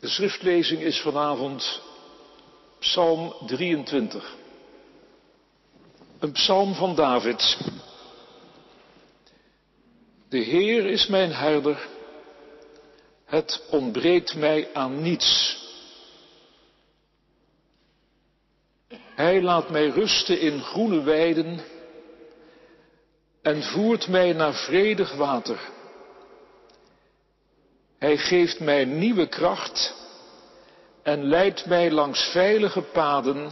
De schriftlezing is vanavond Psalm 23. Een psalm van David. De Heer is mijn herder. Het ontbreekt mij aan niets. Hij laat mij rusten in groene weiden en voert mij naar vredig water. Hij geeft mij nieuwe kracht en leidt mij langs veilige paden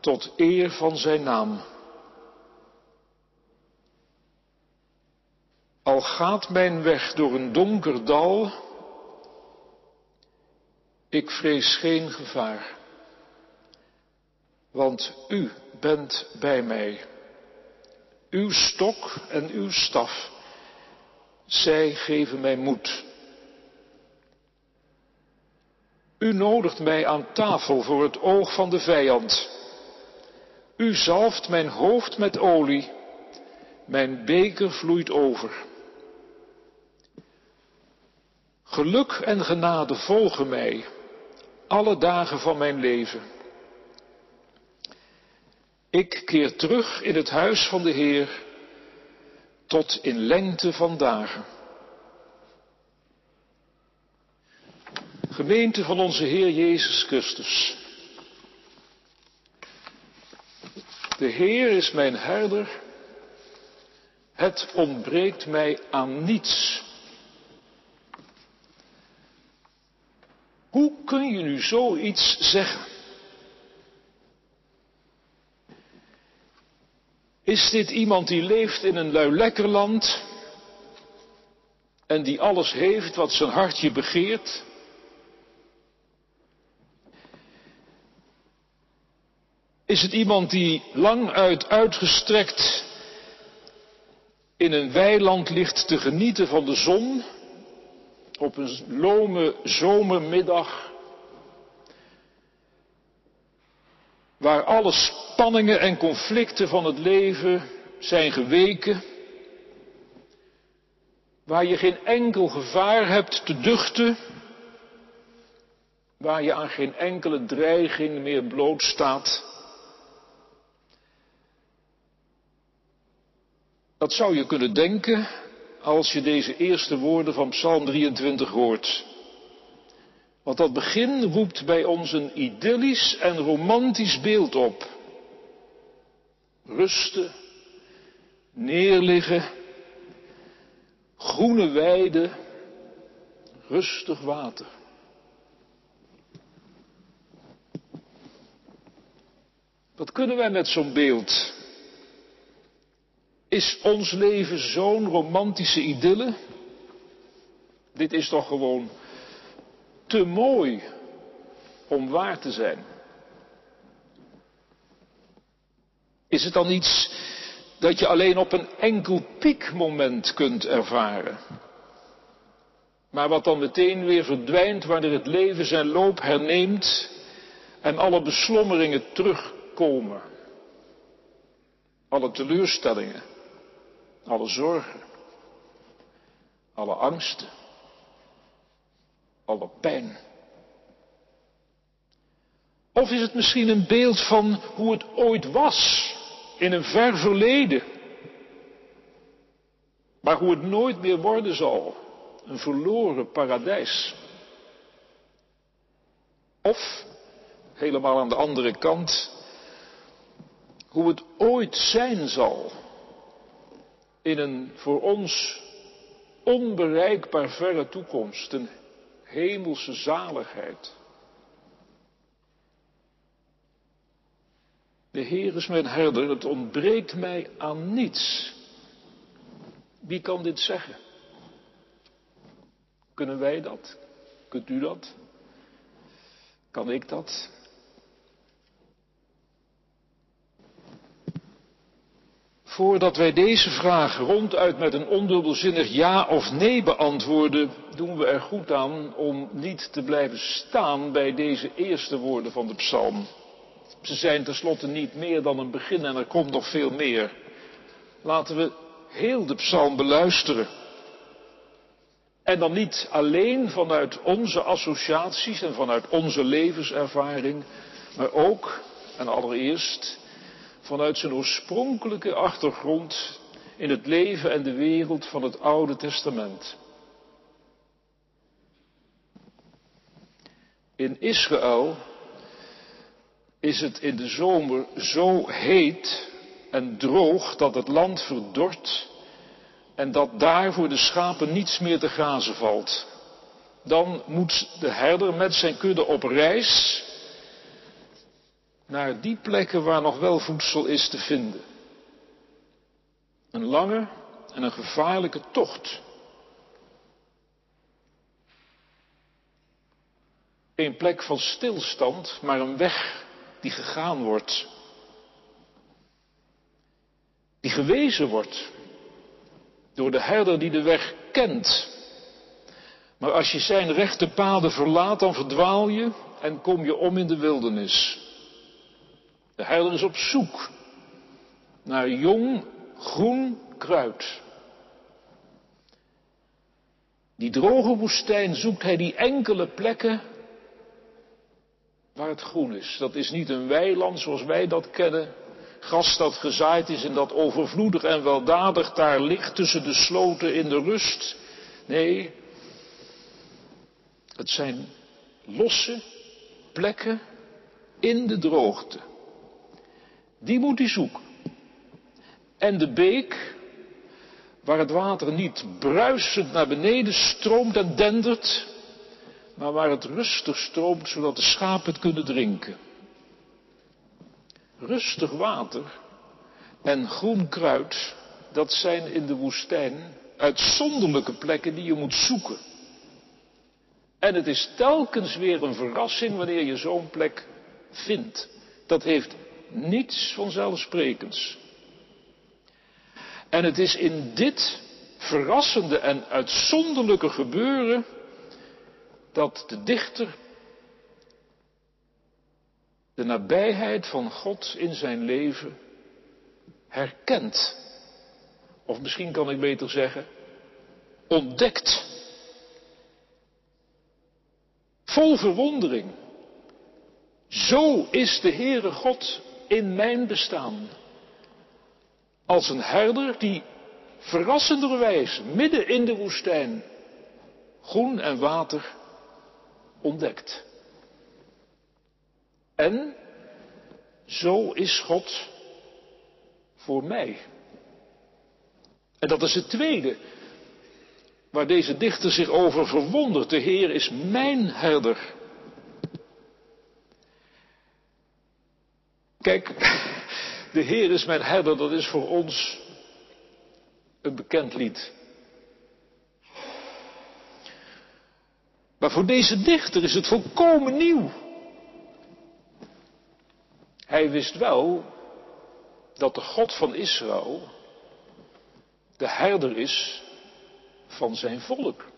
tot eer van zijn naam. Al gaat mijn weg door een donker dal, ik vrees geen gevaar, want u bent bij mij. Uw stok en uw staf, zij geven mij moed. U nodigt mij aan tafel voor het oog van de vijand. U zalft mijn hoofd met olie, mijn beker vloeit over. Geluk en genade volgen mij alle dagen van mijn leven. Ik keer terug in het huis van de Heer tot in lengte van dagen. Gemeente van onze Heer Jezus Christus. De Heer is mijn herder. Het ontbreekt mij aan niets. Hoe kun je nu zoiets zeggen? Is dit iemand die leeft in een luilekkerland en die alles heeft wat zijn hartje begeert? Is het iemand die lang uit uitgestrekt in een weiland ligt te genieten van de zon op een lome zomermiddag waar alle spanningen en conflicten van het leven zijn geweken, waar je geen enkel gevaar hebt te duchten, waar je aan geen enkele dreiging meer blootstaat. Dat zou je kunnen denken als je deze eerste woorden van Psalm 23 hoort. Want dat begin roept bij ons een idyllisch en romantisch beeld op. Rusten, neerliggen, groene weiden, rustig water. Wat kunnen wij met zo'n beeld? Is ons leven zo'n romantische idylle? Dit is toch gewoon te mooi om waar te zijn? Is het dan iets dat je alleen op een enkel piekmoment kunt ervaren? Maar wat dan meteen weer verdwijnt wanneer het leven zijn loop herneemt en alle beslommeringen terugkomen. Alle teleurstellingen, alle zorgen, alle angsten alle pijn? Of is het misschien een beeld van hoe het ooit was in een ver verleden, maar hoe het nooit meer worden zal, een verloren paradijs? Of, helemaal aan de andere kant, hoe het ooit zijn zal in een voor ons onbereikbaar verre toekomst, een hemelse zaligheid. De Heer is mijn herder, het ontbreekt mij aan niets. Wie kan dit zeggen? Kunnen wij dat? Kunt u dat? Kan ik dat? Voordat wij deze vraag ronduit met een ondubbelzinnig ja of nee beantwoorden, doen we er goed aan om niet te blijven staan bij deze eerste woorden van de psalm. Ze zijn tenslotte niet meer dan een begin en er komt nog veel meer. Laten we heel de psalm beluisteren. En dan niet alleen vanuit onze associaties en vanuit onze levenservaring, maar ook en allereerst vanuit zijn oorspronkelijke achtergrond in het leven en de wereld van het Oude Testament. In Israël is het in de zomer zo heet en droog dat het land verdort en dat daar voor de schapen niets meer te grazen valt. Dan moet de herder met zijn kudde op reis naar die plekken waar nog wel voedsel is te vinden. Een lange en een gevaarlijke tocht. Een plek van stilstand, maar een weg die gegaan wordt. Die gewezen wordt door de herder die de weg kent. Maar als je zijn rechte paden verlaat, dan verdwaal je en kom je om in de wildernis. De is op zoek naar jong, groen kruid. Die droge woestijn zoekt hij die enkele plekken waar het groen is. Dat is niet een weiland zoals wij dat kennen. Gras dat gezaaid is en dat overvloedig en weldadig daar ligt tussen de sloten in de rust. Nee, het zijn losse plekken in de droogte. Die moet hij zoeken. En de beek, waar het water niet bruisend naar beneden stroomt en dendert, maar waar het rustig stroomt zodat de schapen het kunnen drinken. Rustig water en groen kruid, dat zijn in de woestijn uitzonderlijke plekken die je moet zoeken. En het is telkens weer een verrassing wanneer je zo'n plek vindt. Dat heeft niets vanzelfsprekends. En het is in dit verrassende en uitzonderlijke gebeuren dat de dichter de nabijheid van God in zijn leven herkent. Of misschien kan ik beter zeggen, ontdekt. Vol verwondering. Zo is de Heere God in mijn bestaan. Als een herder die verrassenderwijs midden in de woestijn groen en water ontdekt. En zo is God voor mij. En dat is het tweede waar deze dichter zich over verwondert. De Heer is mijn herder. Kijk, de Heer is mijn herder, dat is voor ons een bekend lied. Maar voor deze dichter is het volkomen nieuw. Hij wist wel dat de God van Israël de herder is van zijn volk.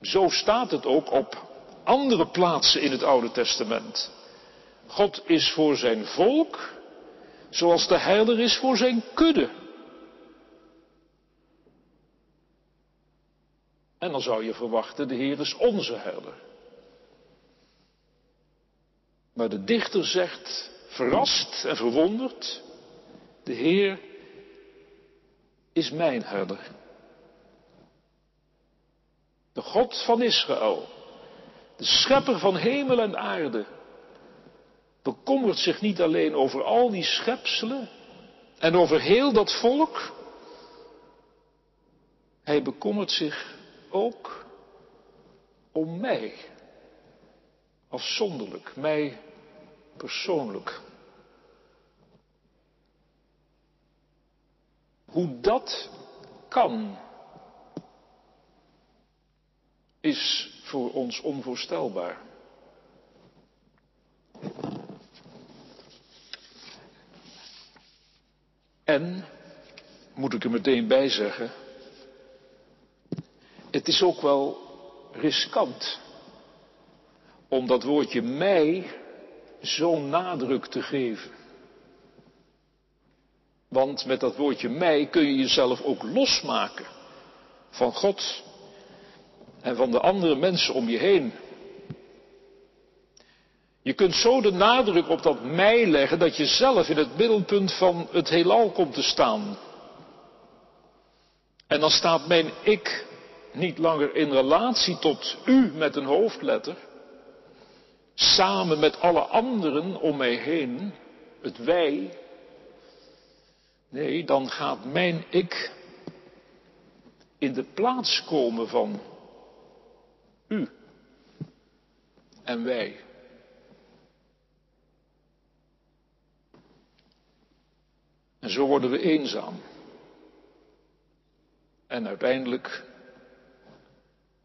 Zo staat het ook op andere plaatsen in het Oude Testament. God is voor zijn volk zoals de herder is voor zijn kudde. En dan zou je verwachten, de Heer is onze herder. Maar de dichter zegt, verrast en verwonderd, de Heer is mijn herder. De God van Israël, de schepper van hemel en aarde, bekommert zich niet alleen over al die schepselen en over heel dat volk. Hij bekommert zich ook om mij. Afzonderlijk, mij persoonlijk. Hoe dat kan, is voor ons onvoorstelbaar. En, moet ik er meteen bij zeggen, het is ook wel riskant om dat woordje mij zo'n nadruk te geven. Want met dat woordje mij kun je jezelf ook losmaken van God en van de andere mensen om je heen. Je kunt zo de nadruk op dat mij leggen dat je zelf in het middelpunt van het heelal komt te staan. En dan staat mijn ik niet langer in relatie tot u met een hoofdletter, samen met alle anderen om mij heen, het wij. Nee, dan gaat mijn ik in de plaats komen van u en wij. En zo worden we eenzaam. En uiteindelijk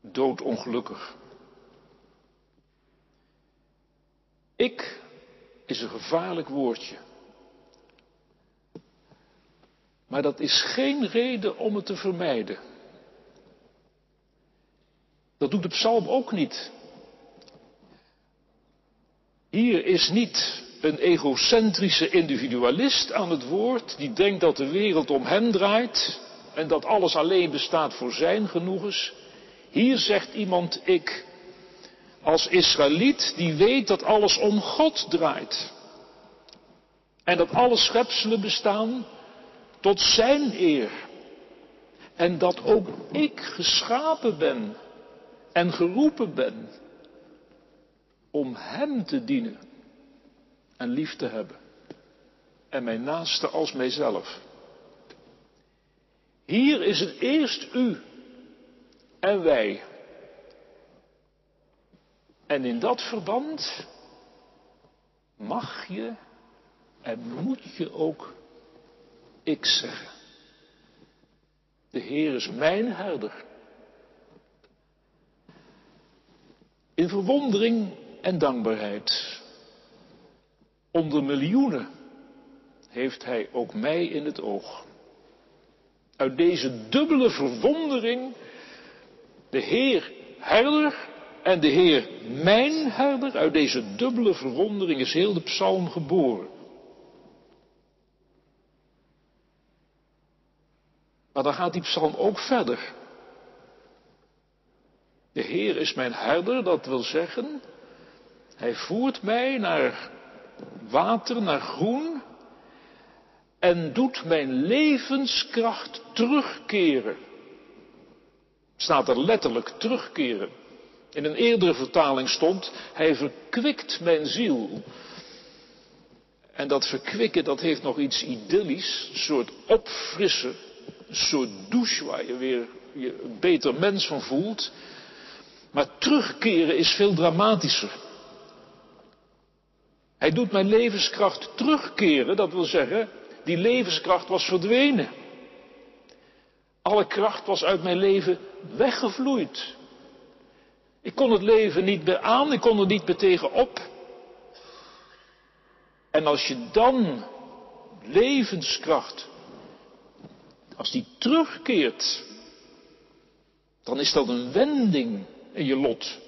doodongelukkig. Ik is een gevaarlijk woordje. Maar dat is geen reden om het te vermijden. Dat doet de psalm ook niet. Hier is niet een egocentrische individualist aan het woord, die denkt dat de wereld om hem draait en dat alles alleen bestaat voor zijn genoegens. Hier zegt iemand ik, als Israëliet, die weet dat alles om God draait. En dat alle schepselen bestaan tot zijn eer. En dat ook ik geschapen ben en geroepen ben om Hem te dienen en lief te hebben. En mijn naaste als mijzelf. Hier is het eerst u en wij. En in dat verband mag je en moet je ook ik zeggen. De Heer is mijn herder. In verwondering en dankbaarheid. Onder miljoenen heeft Hij ook mij in het oog. Uit deze dubbele verwondering, de Heer herder en de Heer mijn herder, uit deze dubbele verwondering is heel de psalm geboren. Maar dan gaat die psalm ook verder. De Heer is mijn herder, dat wil zeggen, Hij voert mij naar water, naar groen, en doet mijn levenskracht terugkeren. Staat er letterlijk terugkeren. In een eerdere vertaling stond, hij verkwikt mijn ziel. En dat verkwikken, dat heeft nog iets idyllisch, een soort opfrissen, een soort douche waar je weer je beter mens van voelt. Maar terugkeren is veel dramatischer. Hij doet mijn levenskracht terugkeren, dat wil zeggen, die levenskracht was verdwenen. Alle kracht was uit mijn leven weggevloeid. Ik kon het leven niet meer aan, ik kon er niet meer tegenop. En als je dan levenskracht, als die terugkeert, dan is dat een wending in je lot.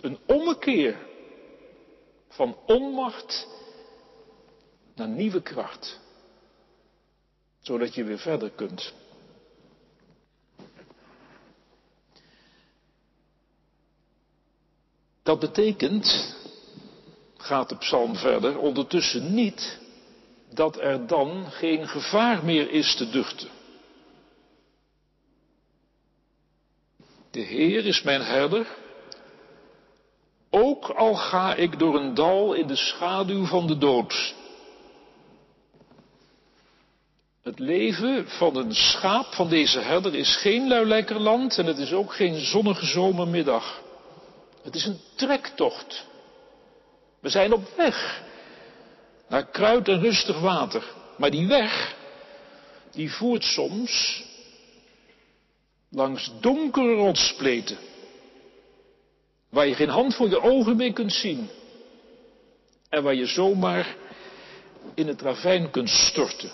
Een ommekeer van onmacht naar nieuwe kracht zodat je weer verder kunt. Dat betekent, gaat de psalm verder, ondertussen niet dat er dan geen gevaar meer is te duchten. De Heer is mijn herder, ook al ga ik door een dal in de schaduw van de dood. Het leven van een schaap van deze herder is geen luilekker land en het is ook geen zonnige zomermiddag. Het is een trektocht. We zijn op weg naar kruid en rustig water. Maar die weg, die voert soms langs donkere rotspleten. Waar je geen hand voor je ogen mee kunt zien. En waar je zomaar in het ravijn kunt storten.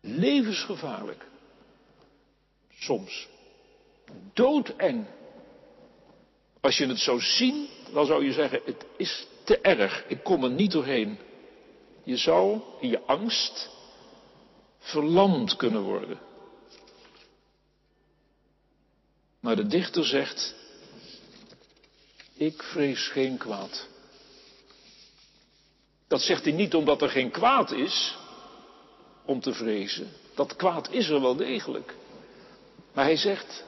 Levensgevaarlijk. Soms. Doodeng. Als je het zou zien, dan zou je zeggen, het is te erg, ik kom er niet doorheen. Je zou in je angst verlamd kunnen worden. Maar de dichter zegt, ik vrees geen kwaad. Dat zegt hij niet omdat er geen kwaad is om te vrezen. Dat kwaad is er wel degelijk. Maar hij zegt,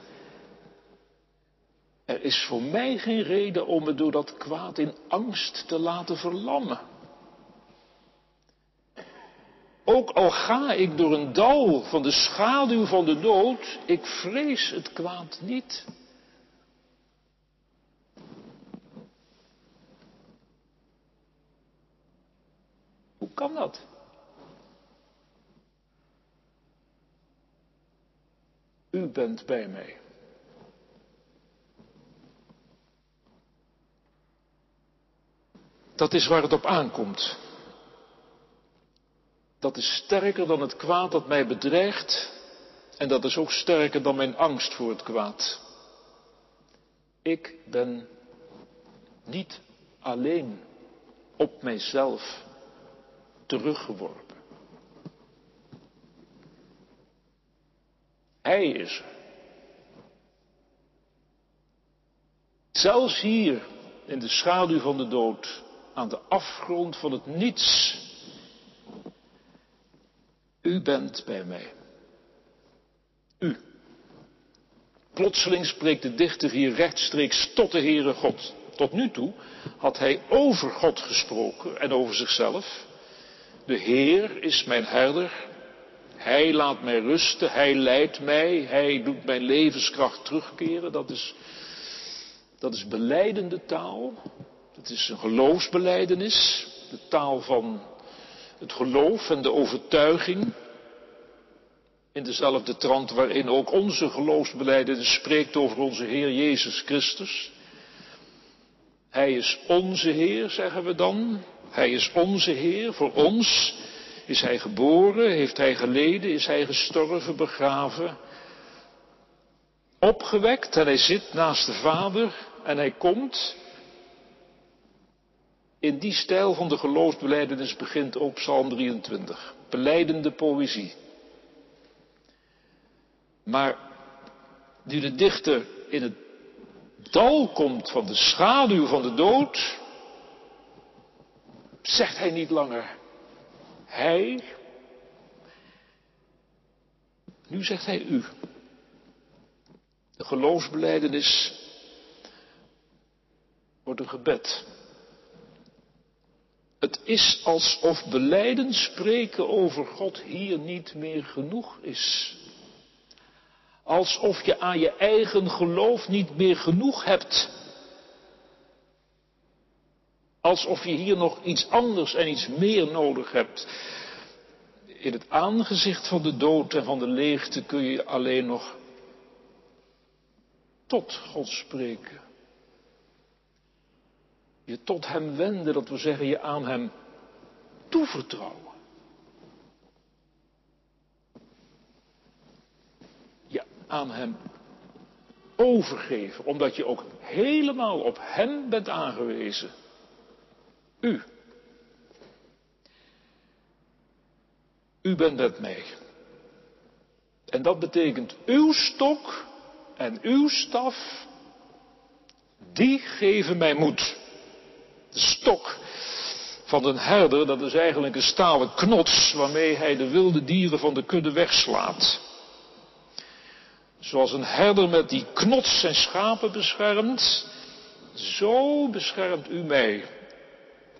er is voor mij geen reden om me door dat kwaad in angst te laten verlammen. Ook al ga ik door een dal van de schaduw van de dood, ik vrees het kwaad niet. Hoe kan dat? U bent bij mij. Dat is waar het op aankomt. Dat is sterker dan het kwaad dat mij bedreigt. En dat is ook sterker dan mijn angst voor het kwaad. Ik ben niet alleen op mijzelf teruggeworpen. Hij is er. Zelfs hier in de schaduw van de dood, aan de afgrond van het niets. U bent bij mij. U. Plotseling spreekt de dichter hier rechtstreeks tot de Heere God. Tot nu toe had hij over God gesproken en over zichzelf. De Heer is mijn herder. Hij laat mij rusten. Hij leidt mij. Hij doet mijn levenskracht terugkeren. Dat is, dat is beleidende taal. Dat is een geloofsbeleidenis. De taal van het geloof en de overtuiging. In dezelfde trant waarin ook onze geloofsbeleidenis spreekt over onze Heer Jezus Christus. Hij is onze Heer, zeggen we dan. Hij is onze Heer, voor ons is Hij geboren, heeft Hij geleden, is Hij gestorven, begraven, opgewekt en Hij zit naast de Vader en Hij komt. In die stijl van de geloofsbeleidenis begint ook Psalm 23, beleidende poëzie. Maar nu de dichter in het dal komt van de schaduw van de dood, zegt hij niet langer hij. Nu zegt hij u. De geloofsbeleidenis wordt een gebed. Het is alsof beleiden spreken over God hier niet meer genoeg is. Alsof je aan je eigen geloof niet meer genoeg hebt. Alsof je hier nog iets anders en iets meer nodig hebt. In het aangezicht van de dood en van de leegte kun je alleen nog tot God spreken. Je tot Hem wenden, dat wil zeggen je aan Hem toevertrouwen. Je aan Hem overgeven, omdat je ook helemaal op Hem bent aangewezen. U. U bent met mij. En dat betekent uw stok en uw staf, die geven mij moed. Stok van een herder, dat is eigenlijk een stalen knots waarmee hij de wilde dieren van de kudde wegslaat. Zoals een herder met die knots zijn schapen beschermt, zo beschermt u mij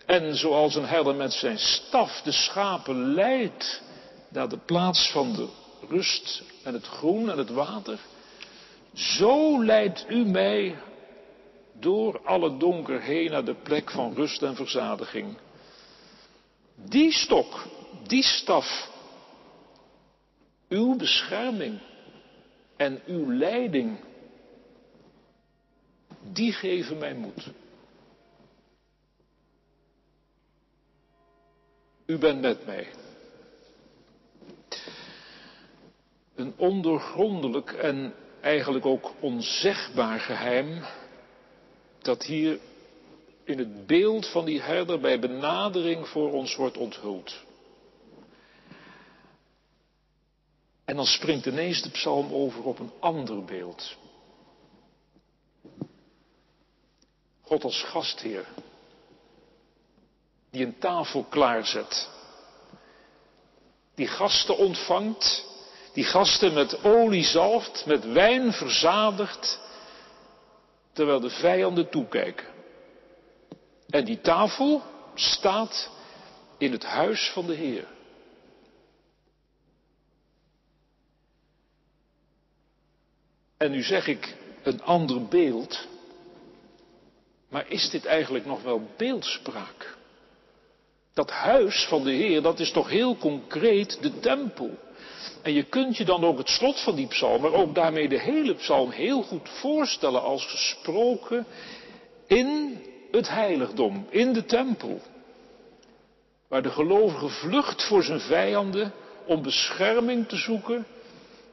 en zoals een herder met zijn staf de schapen leidt naar de plaats van de rust en het groen en het water, zo leidt u mij door alle donker heen naar de plek van rust en verzadiging. Die stok, die staf, uw bescherming en uw leiding, die geven mij moed. U bent met mij. Een ondoorgrondelijk en eigenlijk ook onzegbaar geheim dat hier in het beeld van die herder bij benadering voor ons wordt onthuld. En dan springt ineens de psalm over op een ander beeld. God als gastheer, die een tafel klaarzet, die gasten ontvangt, die gasten met olie zalft, met wijn verzadigt, terwijl de vijanden toekijken. En die tafel staat in het huis van de Heer. En nu zeg ik een ander beeld, maar is dit eigenlijk nog wel beeldspraak? Dat huis van de Heer, dat is toch heel concreet de tempel. En je kunt je dan ook het slot van die psalm, maar ook daarmee de hele psalm heel goed voorstellen als gesproken in het heiligdom, in de tempel. Waar de gelovige vlucht voor zijn vijanden om bescherming te zoeken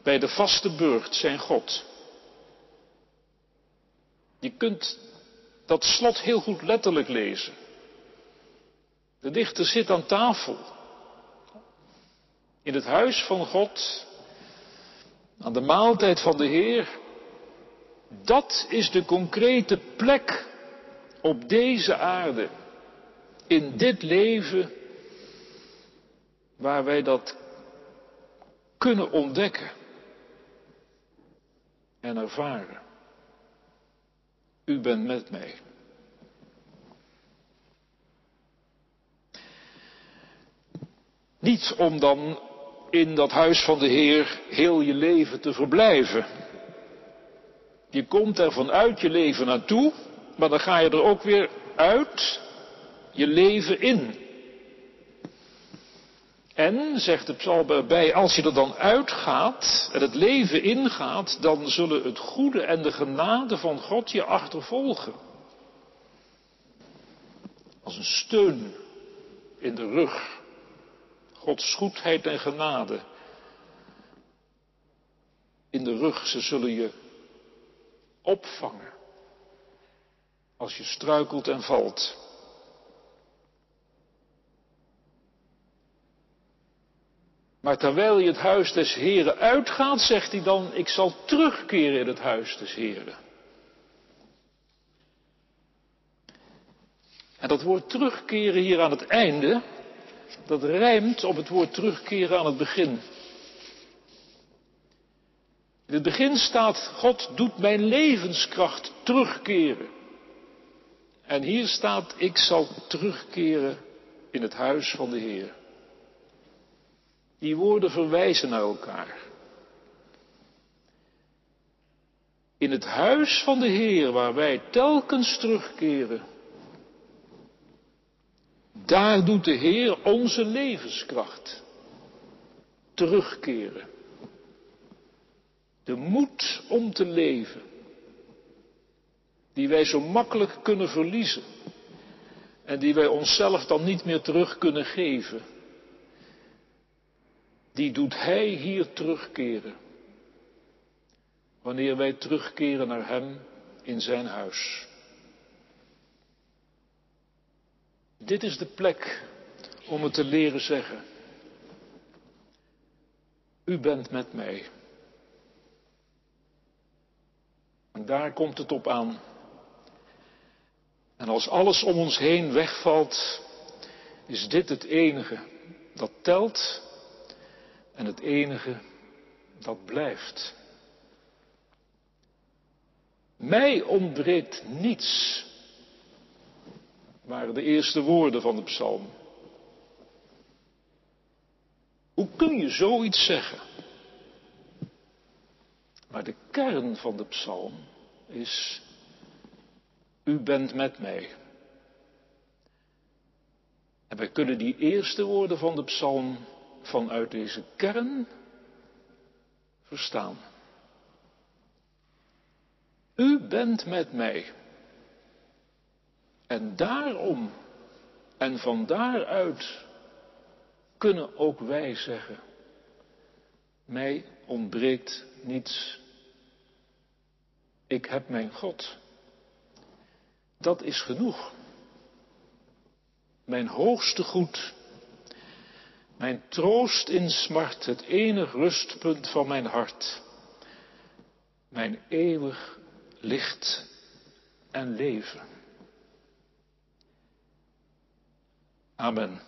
bij de vaste burcht, zijn God. Je kunt dat slot heel goed letterlijk lezen. De dichter zit aan tafel. In het huis van God. Aan de maaltijd van de Heer. Dat is de concrete plek op deze aarde. In dit leven. Waar wij dat kunnen ontdekken. En ervaren. U bent met mij. Niet om dan in dat huis van de Heer heel je leven te verblijven. Je komt er vanuit je leven naartoe, maar dan ga je er ook weer uit je leven in. En, zegt de psalm erbij, als je er dan uitgaat en het leven ingaat, dan zullen het goede en de genade van God je achtervolgen. Als een steun in de rug. Gods goedheid en genade. In de rug, ze zullen je opvangen. Als je struikelt en valt. Maar terwijl je het huis des Heren uitgaat, zegt hij dan, ik zal terugkeren in het huis des Heren. En dat woord terugkeren hier aan het einde, dat rijmt op het woord terugkeren aan het begin. In het begin staat, God doet mijn levenskracht terugkeren. En hier staat, ik zal terugkeren in het huis van de Heer. Die woorden verwijzen naar elkaar. In het huis van de Heer, waar wij telkens terugkeren, daar doet de Heer onze levenskracht terugkeren. De moed om te leven, die wij zo makkelijk kunnen verliezen en die wij onszelf dan niet meer terug kunnen geven die doet Hij hier terugkeren. Wanneer wij terugkeren naar Hem in Zijn huis. Dit is de plek om het te leren zeggen. U bent met mij. En daar komt het op aan. En als alles om ons heen wegvalt, is dit het enige dat telt en het enige dat blijft. Mij ontbreekt niets, waren de eerste woorden van de psalm. Hoe kun je zoiets zeggen? Maar de kern van de psalm is, u bent met mij. En wij kunnen die eerste woorden van de psalm vanuit deze kern verstaan. U bent met mij. En daarom en van daaruit kunnen ook wij zeggen, mij ontbreekt niets. Ik heb mijn God. Dat is genoeg. Mijn hoogste goed Mijn troost in smart, het enig rustpunt van mijn hart. Mijn eeuwig licht en leven. Amen.